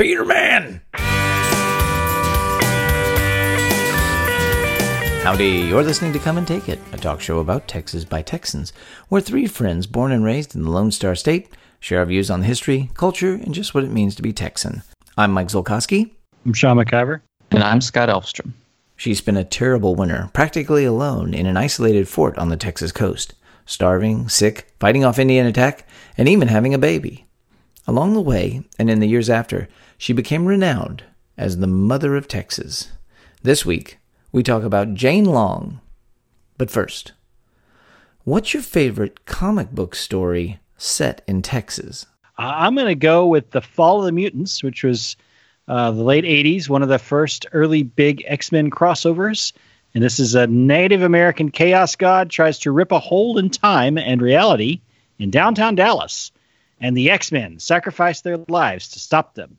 Peterman! Howdy, you're listening to Come and Take It, a talk show about Texas by Texans, where three friends born and raised in the Lone Star State share our views on the history, culture, and just what it means to be Texan. I'm Mike Zolkowski. I'm Sean McIver. And I'm Scott Elfstrom. She spent a terrible winter, practically alone, in an isolated fort on the Texas coast, starving, sick, fighting off Indian attack, and even having a baby. Along the way, and in the years after, she became renowned as the Mother of Texas. This week, we talk about Jane Long. But first, what's your favorite comic book story set in Texas? I'm going to go with The Fall of the Mutants, which was uh, the late 80s, one of the first early big X Men crossovers. And this is a Native American chaos god tries to rip a hole in time and reality in downtown Dallas. And the X Men sacrifice their lives to stop them.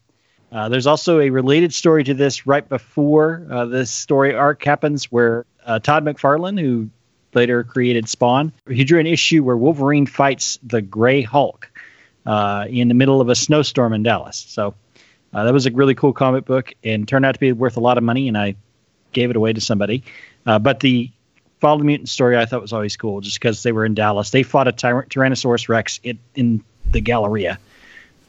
Uh, there's also a related story to this right before uh, this story arc happens, where uh, Todd McFarlane, who later created Spawn, he drew an issue where Wolverine fights the Gray Hulk uh, in the middle of a snowstorm in Dallas. So uh, that was a really cool comic book and turned out to be worth a lot of money, and I gave it away to somebody. Uh, but the Fall of the Mutant story I thought was always cool, just because they were in Dallas. They fought a tyr- Tyrannosaurus Rex in, in the Galleria.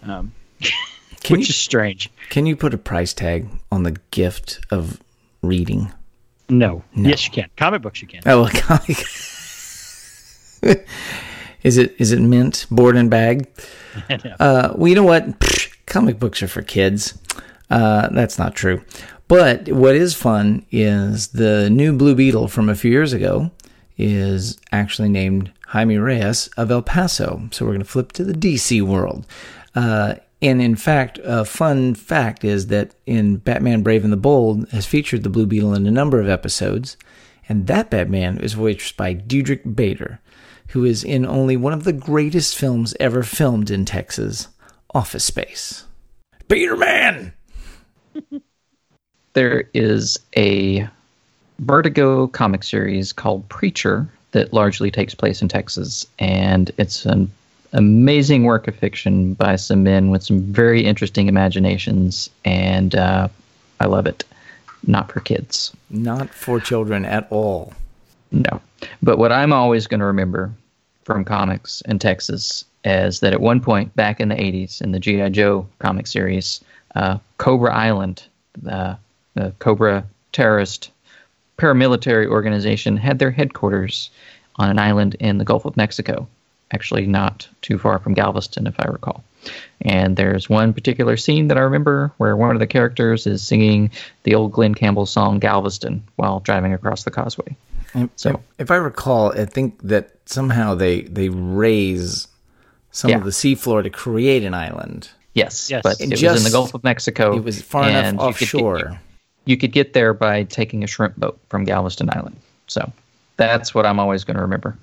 Um, which you- is strange. Can you put a price tag on the gift of reading? No. No. Yes, you can. Comic books, you can. Oh, a comic. is it is it mint, board and bag? No. Uh, well, you know what? Psh, comic books are for kids. Uh, that's not true. But what is fun is the new Blue Beetle from a few years ago is actually named Jaime Reyes of El Paso. So we're going to flip to the DC world. Uh, and in fact, a fun fact is that in Batman Brave and the Bold has featured the Blue Beetle in a number of episodes. And that Batman is voiced by Diedrich Bader, who is in only one of the greatest films ever filmed in Texas, Office Space. Peterman! There is a Vertigo comic series called Preacher that largely takes place in Texas, and it's an amazing work of fiction by some men with some very interesting imaginations, and uh, I love it. Not for kids. Not for children at all. No. But what I'm always going to remember from comics in Texas is that at one point back in the 80s in the G.I. Joe comic series, uh, Cobra Island, the, the Cobra terrorist paramilitary organization, had their headquarters on an island in the Gulf of Mexico. Actually, not too far from Galveston, if I recall. And there's one particular scene that I remember where one of the characters is singing the old Glen Campbell song Galveston while driving across the causeway. And So- if I recall, I think that somehow they they raise some Yeah. of the seafloor to create an island. Yes, Yes. but It it was in the Gulf of Mexico. It was far and enough you could get- offshore. You could get there by taking a shrimp boat from Galveston Island. So that's what I'm always going to remember.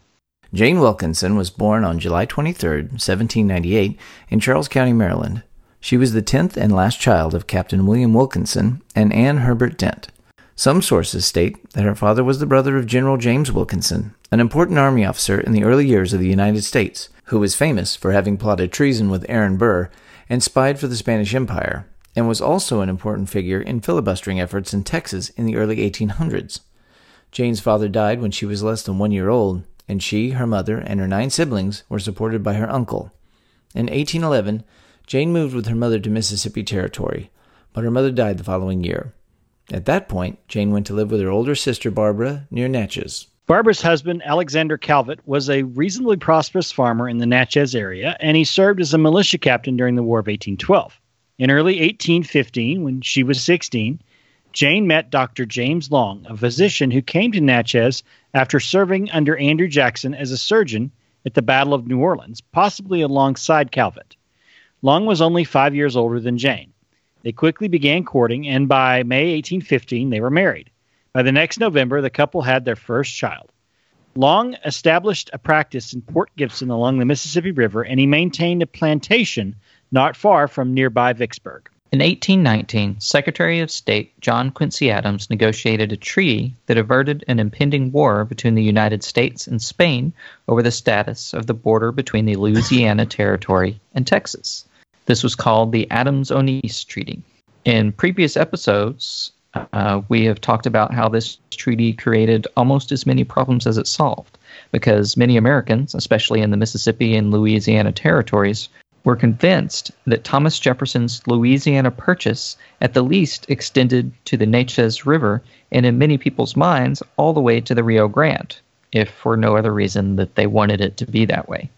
Jane Wilkinson was born on July 23, 1798, in Charles County, Maryland. She was the 10th and last child of Captain William Wilkinson and Anne Herbert Dent. Some sources state that her father was the brother of General James Wilkinson, an important army officer in the early years of the United States, who was famous for having plotted treason with Aaron Burr and spied for the Spanish Empire, and was also an important figure in filibustering efforts in Texas in the early 1800s. Jane's father died when she was less than one year old, and she, her mother, and her nine siblings were supported by her uncle. In 1811, Jane moved with her mother to Mississippi Territory, but her mother died the following year. At that point, Jane went to live with her older sister Barbara near Natchez. Barbara's husband, Alexander Calvert, was a reasonably prosperous farmer in the Natchez area, and he served as a militia captain during the War of 1812. In early 1815, when she was 16, Jane met Dr. James Long, a physician who came to Natchez after serving under Andrew Jackson as a surgeon at the Battle of New Orleans, possibly alongside Calvert. Long was only five years older than Jane. They quickly began courting, and by May 1815, they were married. By the next November, the couple had their first child. Long established a practice in Port Gibson along the Mississippi River, and he maintained a plantation not far from nearby Vicksburg. In 1819, Secretary of State John Quincy Adams negotiated a treaty that averted an impending war between the United States and Spain over the status of the border between the Louisiana Territory and Texas. This was called the Adams-Onís Treaty. In previous episodes, uh, we have talked about how this treaty created almost as many problems as it solved, because many Americans, especially in the Mississippi and Louisiana territories, were convinced that Thomas Jefferson's Louisiana Purchase at the least extended to the Neches River and, in many people's minds, all the way to the Rio Grande, if for no other reason that they wanted it to be that way.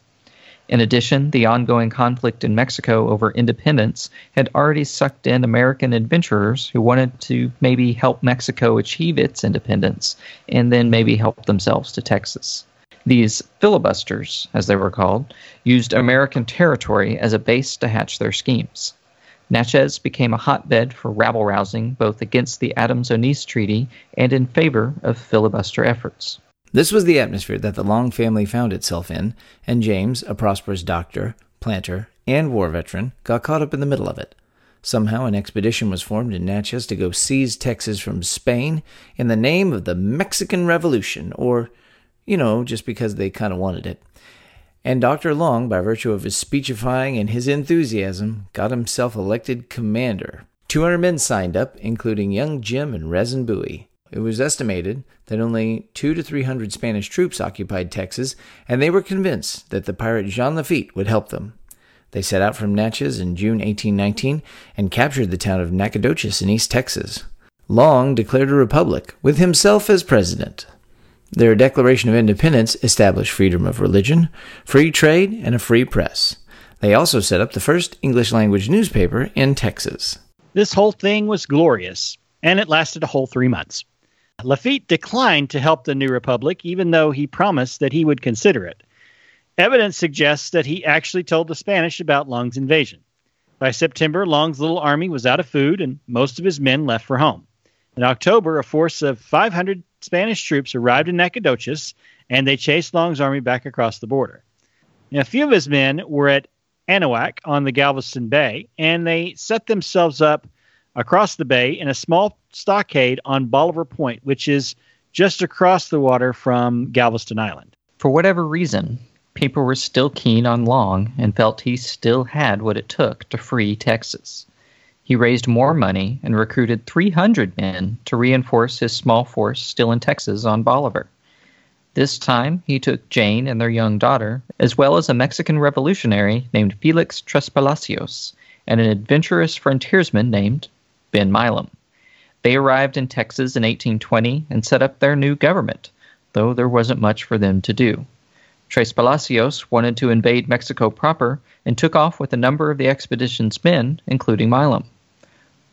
In addition, the ongoing conflict in Mexico over independence had already sucked in American adventurers who wanted to maybe help Mexico achieve its independence and then maybe help themselves to Texas. These filibusters, as they were called, used American territory as a base to hatch their schemes. Natchez became a hotbed for rabble rousing both against the Adams-Onís Treaty and in favor of filibuster efforts. This was the atmosphere that the Long family found itself in, and James, a prosperous doctor, planter, and war veteran, got caught up in the middle of it. Somehow, an expedition was formed in Natchez to go seize Texas from Spain in the name of the Mexican Revolution, or you know, just because they kind of wanted it. And Dr. Long, by virtue of his speechifying and his enthusiasm, got himself elected commander. 200 men signed up, including young Jim and Rezin Bowie. It was estimated that only two to three hundred Spanish troops occupied Texas, and they were convinced that the pirate Jean Lafitte would help them. They set out from Natchez in June 1819 and captured the town of Nacogdoches in East Texas. Long declared a republic, with himself as president. Their Declaration of Independence established freedom of religion, free trade, and a free press. They also set up the first English language newspaper in Texas. This whole thing was glorious, and it lasted a whole three months. Lafitte declined to help the new republic, even though he promised that he would consider it. Evidence suggests that he actually told the Spanish about Long's invasion. By September, Long's little army was out of food, and most of his men left for home. In October, a force of 500 Spanish troops arrived in Nacogdoches and they chased Long's army back across the border. Now, a few of his men were at Anahuac on the Galveston Bay, and they set themselves up across the bay in a small stockade on Bolivar Point, which is just across the water from Galveston Island. For whatever reason, people were still keen on Long and felt he still had what it took to free Texas. He raised more money and recruited 300 men to reinforce his small force still in Texas on Bolivar. This time, he took Jane and their young daughter, as well as a Mexican revolutionary named Felix Trespalacios and an adventurous frontiersman named Ben Milam. They arrived in Texas in 1820 and set up their new government, though there wasn't much for them to do. Trespalacios wanted to invade Mexico proper and took off with a number of the expedition's men, including Milam.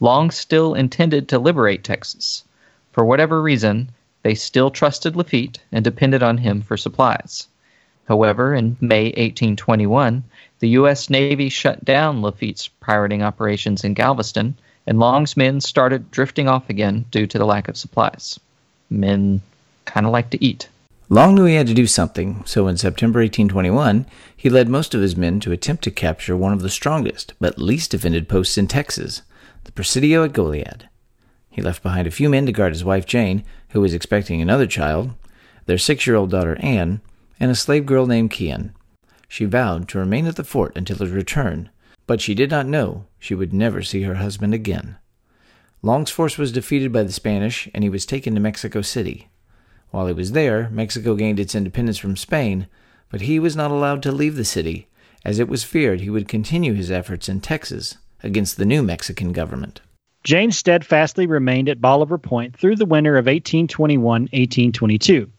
Long still intended to liberate Texas. For whatever reason, they still trusted Lafitte and depended on him for supplies. However, in May 1821, the U.S. Navy shut down Lafitte's pirating operations in Galveston, and Long's men started drifting off again due to the lack of supplies. Men kind of like to eat. Long knew he had to do something, so in September 1821, he led most of his men to attempt to capture one of the strongest but least defended posts in Texas, the Presidio at Goliad. He left behind a few men to guard his wife Jane, who was expecting another child, their six year old daughter Anne, and a slave girl named Kian. She vowed to remain at the fort until his return, but she did not know she would never see her husband again. Long's force was defeated by the Spanish, and he was taken to Mexico City. While he was there, Mexico gained its independence from Spain, but he was not allowed to leave the city, as it was feared he would continue his efforts in Texas against the new Mexican government. Jane steadfastly remained at Bolivar Point through the winter of 1821 1822.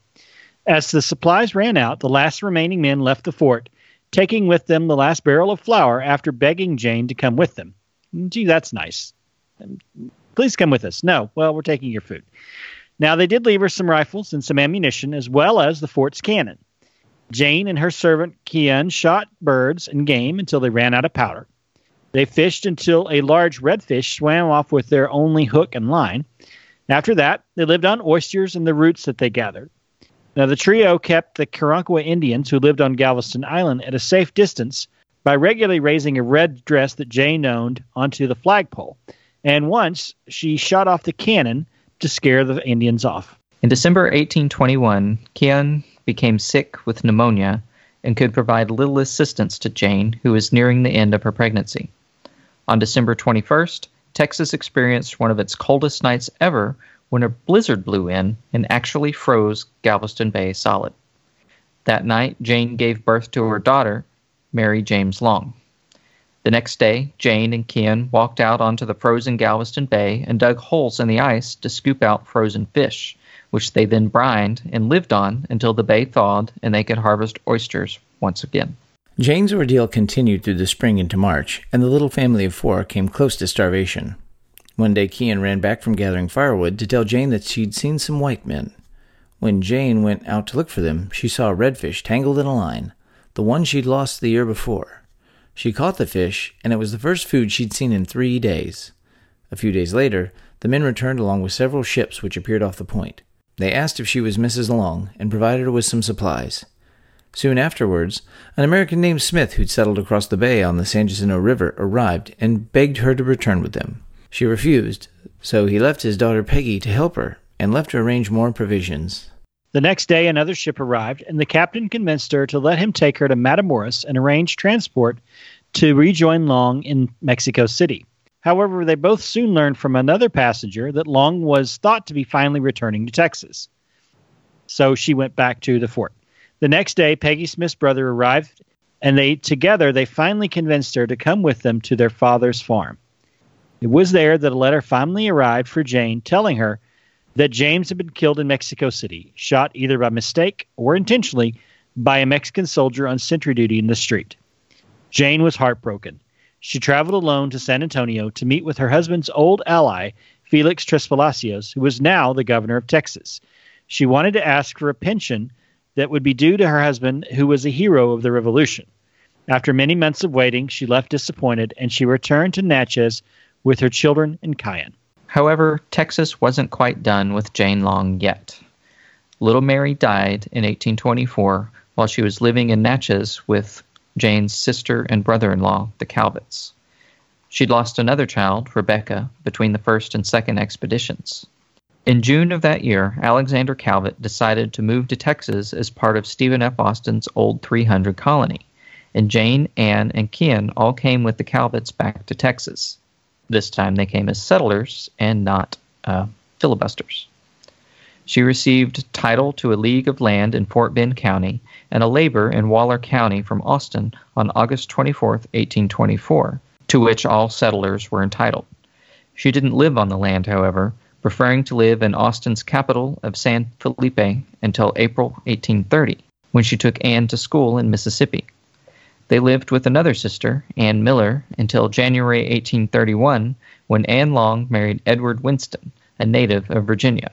As the supplies ran out, the last remaining men left the fort, taking with them the last barrel of flour after begging Jane to come with them. Gee, that's nice. Um, please come with us. No, well, we're taking your food. Now, they did leave her some rifles and some ammunition, as well as the fort's cannon. Jane and her servant Kian shot birds and game until they ran out of powder. They fished until a large redfish swam off with their only hook and line. After that, they lived on oysters and the roots that they gathered. Now, the trio kept the Karankawa Indians who lived on Galveston Island at a safe distance by regularly raising a red dress that Jane owned onto the flagpole. And once she shot off the cannon to scare the Indians off. In December 1821, Kian became sick with pneumonia and could provide little assistance to Jane, who was nearing the end of her pregnancy. On December 21st, Texas experienced one of its coldest nights ever when a blizzard blew in and actually froze Galveston Bay solid. That night, Jane gave birth to her daughter, Mary James Long. The next day, Jane and Kian walked out onto the frozen Galveston Bay and dug holes in the ice to scoop out frozen fish, which they then brined and lived on until the bay thawed and they could harvest oysters once again. Jane's ordeal continued through the spring into March, and the little family of four came close to starvation. One day, Kian ran back from gathering firewood to tell Jane that she'd seen some white men. When Jane went out to look for them, she saw a redfish tangled in a line, the one she'd lost the year before. She caught the fish, and it was the first food she'd seen in three days. A few days later, the men returned along with several ships which appeared off the point. They asked if she was Mrs. Long and provided her with some supplies. Soon afterwards, an American named Smith, who'd settled across the bay on the San Jacinto River, arrived and begged her to return with them. She refused, so he left his daughter Peggy to help her and left to arrange more provisions. The next day, another ship arrived, and the captain convinced her to let him take her to Matamoros and arrange transport to rejoin Long in Mexico City. However, they both soon learned from another passenger that Long was thought to be finally returning to Texas. So she went back to the fort. The next day, Peggy Smith's brother arrived, and they together they finally convinced her to come with them to their father's farm. It was there that a letter finally arrived for Jane telling her that James had been killed in Mexico City, shot either by mistake or intentionally by a Mexican soldier on sentry duty in the street. Jane was heartbroken. She traveled alone to San Antonio to meet with her husband's old ally, Felix Trespalacios, who was now the governor of Texas. She wanted to ask for a pension that would be due to her husband, who was a hero of the revolution. After many months of waiting, she left disappointed and she returned to Natchez with her children and Kian. However, Texas wasn't quite done with Jane Long yet. Little Mary died in 1824 while she was living in Natchez with Jane's sister and brother in law, the Calverts. She'd lost another child, Rebecca, between the first and second expeditions. In June of that year, Alexander Calvert decided to move to Texas as part of Stephen F. Austin's old 300 colony, and Jane, Anne, and Kian all came with the Calverts back to Texas. This time they came as settlers and not uh, filibusters. She received title to a league of land in Fort Bend County and a labor in Waller County from Austin on August 24, 1824, to which all settlers were entitled. She didn't live on the land, however, preferring to live in Austin's capital of San Felipe until April 1830, when she took Anne to school in Mississippi. They lived with another sister, Anne Miller, until January 1831, when Anne Long married Edward Winston, a native of Virginia.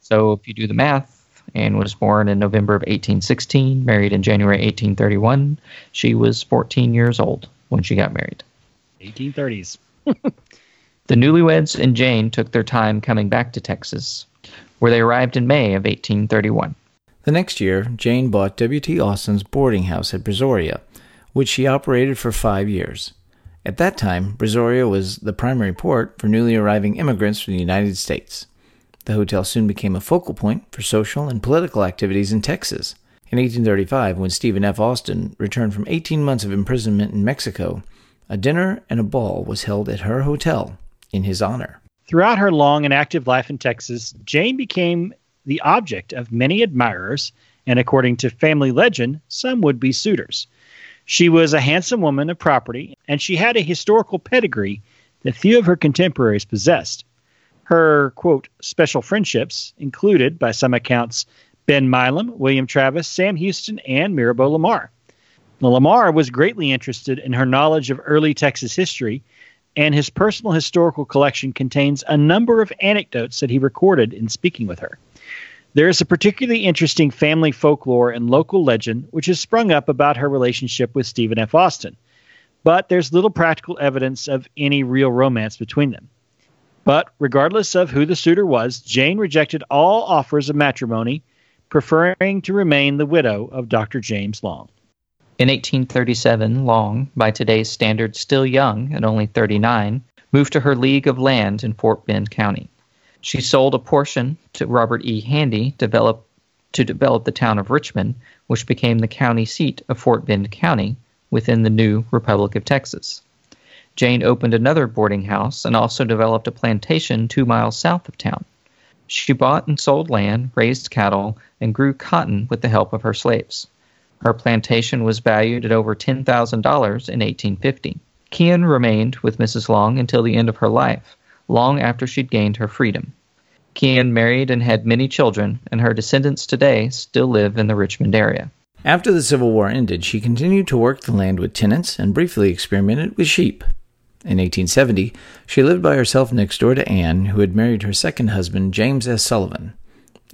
So if you do the math, Anne was born in November of 1816, married in January 1831. She was 14 years old when she got married. 1830s. the newlyweds and Jane took their time coming back to Texas, where they arrived in May of 1831. The next year, Jane bought W.T. Austin's boarding house at Brazoria, which she operated for five years. At that time, Brazoria was the primary port for newly arriving immigrants from the United States. The hotel soon became a focal point for social and political activities in Texas. In 1835, when Stephen F. Austin returned from 18 months of imprisonment in Mexico, a dinner and a ball was held at her hotel in his honor. Throughout her long and active life in Texas, Jane became the object of many admirers and, according to family legend, some would be suitors. She was a handsome woman of property, and she had a historical pedigree that few of her contemporaries possessed. Her, quote, special friendships included, by some accounts, Ben Milam, William Travis, Sam Houston, and Mirabeau Lamar. Now, Lamar was greatly interested in her knowledge of early Texas history, and his personal historical collection contains a number of anecdotes that he recorded in speaking with her. There is a particularly interesting family folklore and local legend which has sprung up about her relationship with Stephen F. Austin, but there's little practical evidence of any real romance between them. But regardless of who the suitor was, Jane rejected all offers of matrimony, preferring to remain the widow of Dr. James Long. In 1837, Long, by today's standards still young at only 39, moved to her league of land in Fort Bend County. She sold a portion to Robert E. Handy develop, to develop the town of Richmond, which became the county seat of Fort Bend County within the new Republic of Texas. Jane opened another boarding house and also developed a plantation two miles south of town. She bought and sold land, raised cattle, and grew cotton with the help of her slaves. Her plantation was valued at over $10,000 in 1850. Kian remained with Mrs. Long until the end of her life, long after she'd gained her freedom. Kian married and had many children, and her descendants today still live in the Richmond area. After the Civil War ended, she continued to work the land with tenants and briefly experimented with sheep. In 1870, she lived by herself next door to Anne, who had married her second husband, James S. Sullivan.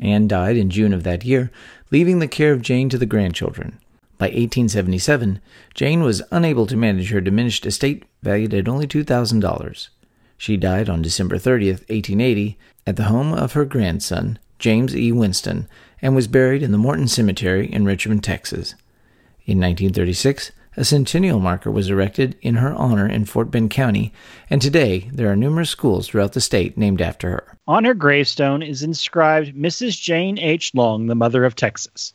Anne died in June of that year, leaving the care of Jane to the grandchildren. By 1877, Jane was unable to manage her diminished estate, valued at only $2,000. She died on December 30, 1880, at the home of her grandson, James E. Winston, and was buried in the Morton Cemetery in Richmond, Texas. In 1936, a centennial marker was erected in her honor in Fort Bend County, and today there are numerous schools throughout the state named after her. On her gravestone is inscribed Mrs. Jane H. Long, the mother of Texas.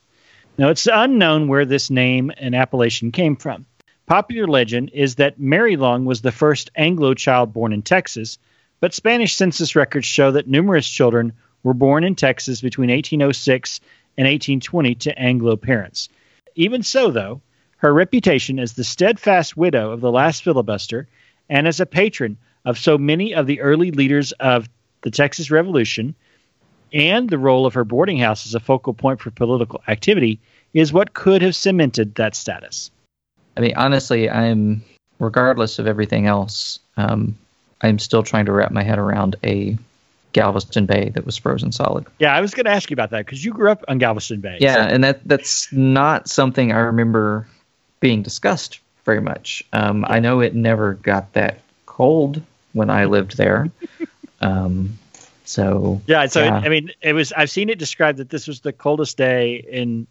Now, it's unknown where this name and appellation came from. Popular legend is that Mary Long was the first Anglo child born in Texas, but Spanish census records show that numerous children were born in Texas between 1806 and 1820 to Anglo parents. Even so, though, her reputation as the steadfast widow of the last filibuster and as a patron of so many of the early leaders of the Texas Revolution and the role of her boarding house as a focal point for political activity is what could have cemented that status. I mean, honestly, I'm, regardless of everything else, um, I'm still trying to wrap my head around a Galveston Bay that was frozen solid. Yeah, I was going to ask you about that because you grew up on Galveston Bay. Yeah, so. and that that's not something I remember being discussed very much. Um, I know it never got that cold when I lived there. um, so yeah, so yeah. It, I mean, it was. I've seen it described that this was the coldest day in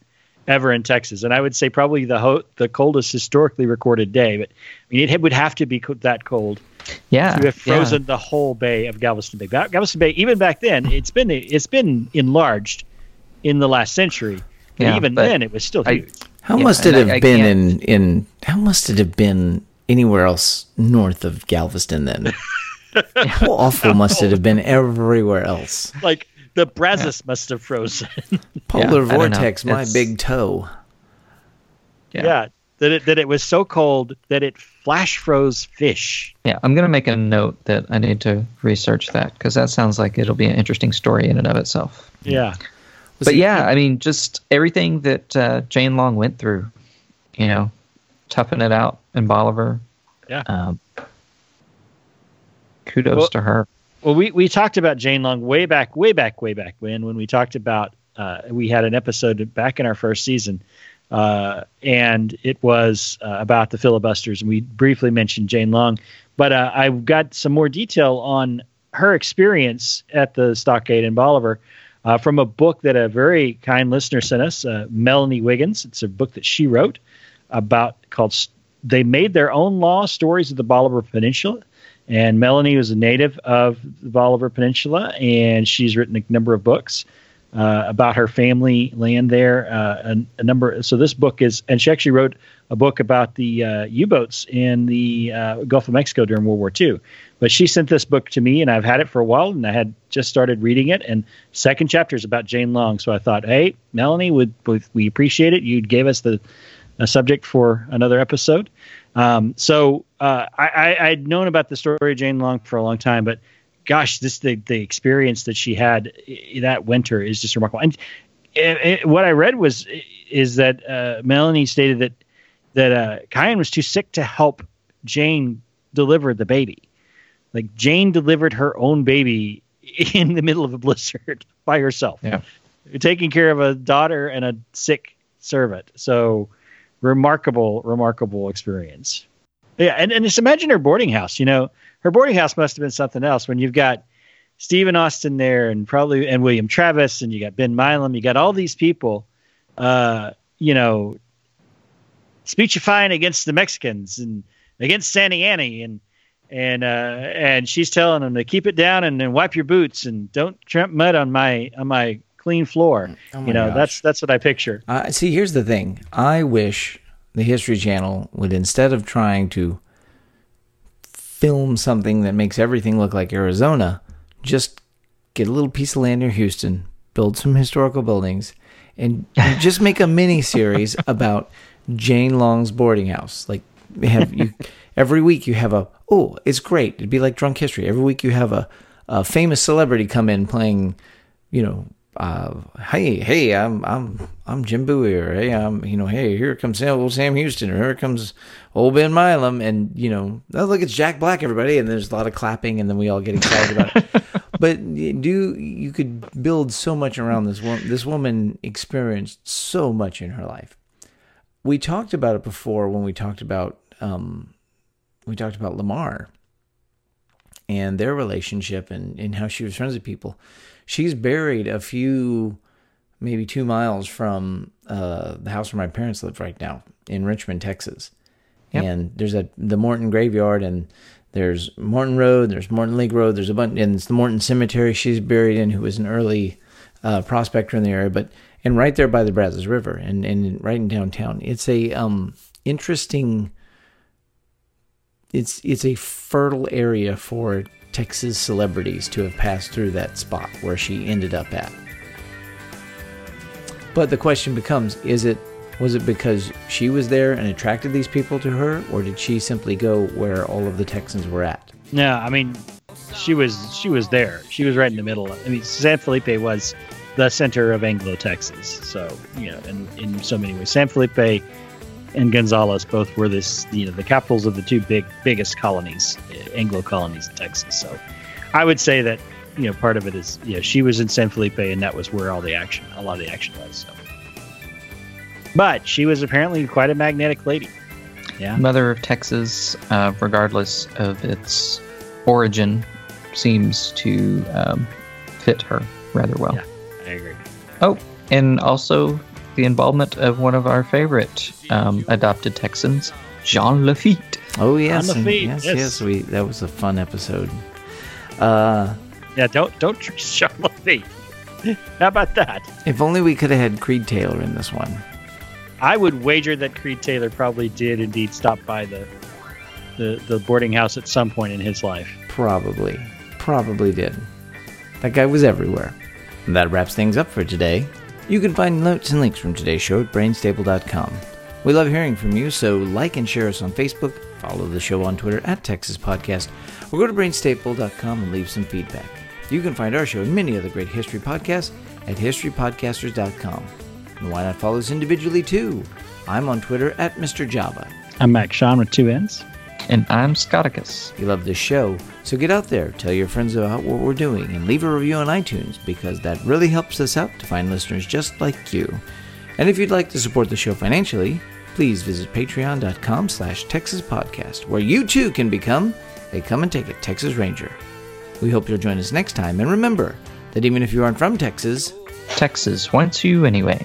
ever in Texas, and I would say probably the ho- the coldest historically recorded day. But I mean, it would have to be co- that cold. Yeah, to have frozen yeah. the whole bay of Galveston Bay. Galveston Bay, even back then, it's been it's been enlarged in the last century. Yeah, even then, it was still huge. I, how yeah, must it have I, I been in in how must it have been anywhere else north of Galveston then? how awful must it have been everywhere else? Like the Brazos must have frozen. Polar yeah, vortex, my it's... big toe. Yeah. yeah. That it that it was so cold that it flash froze fish. Yeah, I'm gonna make a note that I need to research that because that sounds like it'll be an interesting story in and of itself. Yeah but yeah, I mean, just everything that uh, Jane Long went through, you know, toughing it out in Bolivar. Yeah. Um, kudos well, to her. Well, we, we talked about Jane Long way back, way back, way back when, when we talked about, uh, we had an episode back in our first season, uh, and it was uh, about the filibusters, and we briefly mentioned Jane Long. But uh, I've got some more detail on her experience at the stockade in Bolivar uh, from a book that a very kind listener sent us, uh, Melanie Wiggins. It's a book that she wrote about called "They Made Their Own Law: Stories of the Bolivar Peninsula." And Melanie was a native of the Bolivar Peninsula, and she's written a number of books uh, about her family land there. Uh, a, a, number. So this book is, and she actually wrote a book about the uh, U-boats in the uh, Gulf of Mexico during World War II. But she sent this book to me, and I've had it for a while, and I had just started reading it. And second chapter is about Jane Long, so I thought, hey, Melanie, would we appreciate it? You gave us the a subject for another episode. Um, so uh, I, I, would known about the story of Jane Long for a long time, but gosh, this the the experience that she had that winter is just remarkable. And it, it, what I read was is that uh, Melanie stated that that uh, Kian was too sick to help Jane deliver the baby. Like Jane delivered her own baby in the middle of a blizzard by herself. Yeah. Taking care of a daughter and a sick servant. So remarkable, remarkable experience. Yeah, and, and just imagine her boarding house. You know, her boarding house must have been something else when you've got Stephen Austin there and probably and William Travis and you got Ben Milam, you got all these people uh, you know, speechifying against the Mexicans and against Santa Annie and and uh, and she's telling them to keep it down and then wipe your boots and don't tramp mud on my on my clean floor. Oh you know, gosh. that's that's what I picture. Uh, see, here's the thing. I wish the History Channel would instead of trying to film something that makes everything look like Arizona, just get a little piece of land near Houston, build some historical buildings, and, and just make a mini series about Jane Long's boarding house. Like have you every week you have a oh it's great. It'd be like drunk history. Every week you have a, a famous celebrity come in playing you know uh, hey hey I'm I'm I'm Jim Bowie or hey I'm you know hey here comes old Sam Houston or here comes old Ben Milam and you know oh look it's Jack Black everybody and there's a lot of clapping and then we all get excited about it. But do you could build so much around this woman this woman experienced so much in her life. We talked about it before when we talked about um, we talked about Lamar and their relationship and, and how she was friends with people. She's buried a few, maybe two miles from uh, the house where my parents live right now in Richmond, Texas. Yep. And there's a the Morton graveyard and there's Morton Road, there's Morton Lake Road, there's a bunch, and it's the Morton Cemetery she's buried in, who was an early uh, prospector in the area. But and right there by the Brazos River and, and right in downtown. It's a um, interesting it's it's a fertile area for Texas celebrities to have passed through that spot where she ended up at. But the question becomes is it was it because she was there and attracted these people to her or did she simply go where all of the Texans were at? No, I mean she was she was there. She was right in the middle. I mean San Felipe was the center of Anglo Texas. So, you know, in, in so many ways. San Felipe and Gonzales both were this, you know, the capitals of the two big biggest colonies, Anglo colonies in Texas. So I would say that, you know, part of it is, you know, she was in San Felipe and that was where all the action, a lot of the action was. So. But she was apparently quite a magnetic lady. Yeah. Mother of Texas, uh, regardless of its origin, seems to um, fit her rather well. Yeah. I agree. Oh, and also the involvement of one of our favorite um, adopted Texans, Jean Lafitte. Oh yes, Lafitte, yes, yes, yes, We that was a fun episode. Uh, yeah, don't don't trick Jean Lafitte. How about that? If only we could have had Creed Taylor in this one. I would wager that Creed Taylor probably did indeed stop by the the, the boarding house at some point in his life. Probably, probably did. That guy was everywhere. And that wraps things up for today. You can find notes and links from today's show at brainstable.com. We love hearing from you, so like and share us on Facebook, follow the show on Twitter at Texas Podcast, or go to brainstable.com and leave some feedback. You can find our show and many other great history podcasts at historypodcasters.com. And why not follow us individually too? I'm on Twitter at Mr. Java. I'm Sean with two N's. And I'm Scotticus. You love this show, so get out there, tell your friends about what we're doing, and leave a review on iTunes because that really helps us out to find listeners just like you. And if you'd like to support the show financially, please visit patreon.com slash Texas Podcast, where you too can become a Come and Take It Texas Ranger. We hope you'll join us next time, and remember that even if you aren't from Texas, Texas wants you anyway.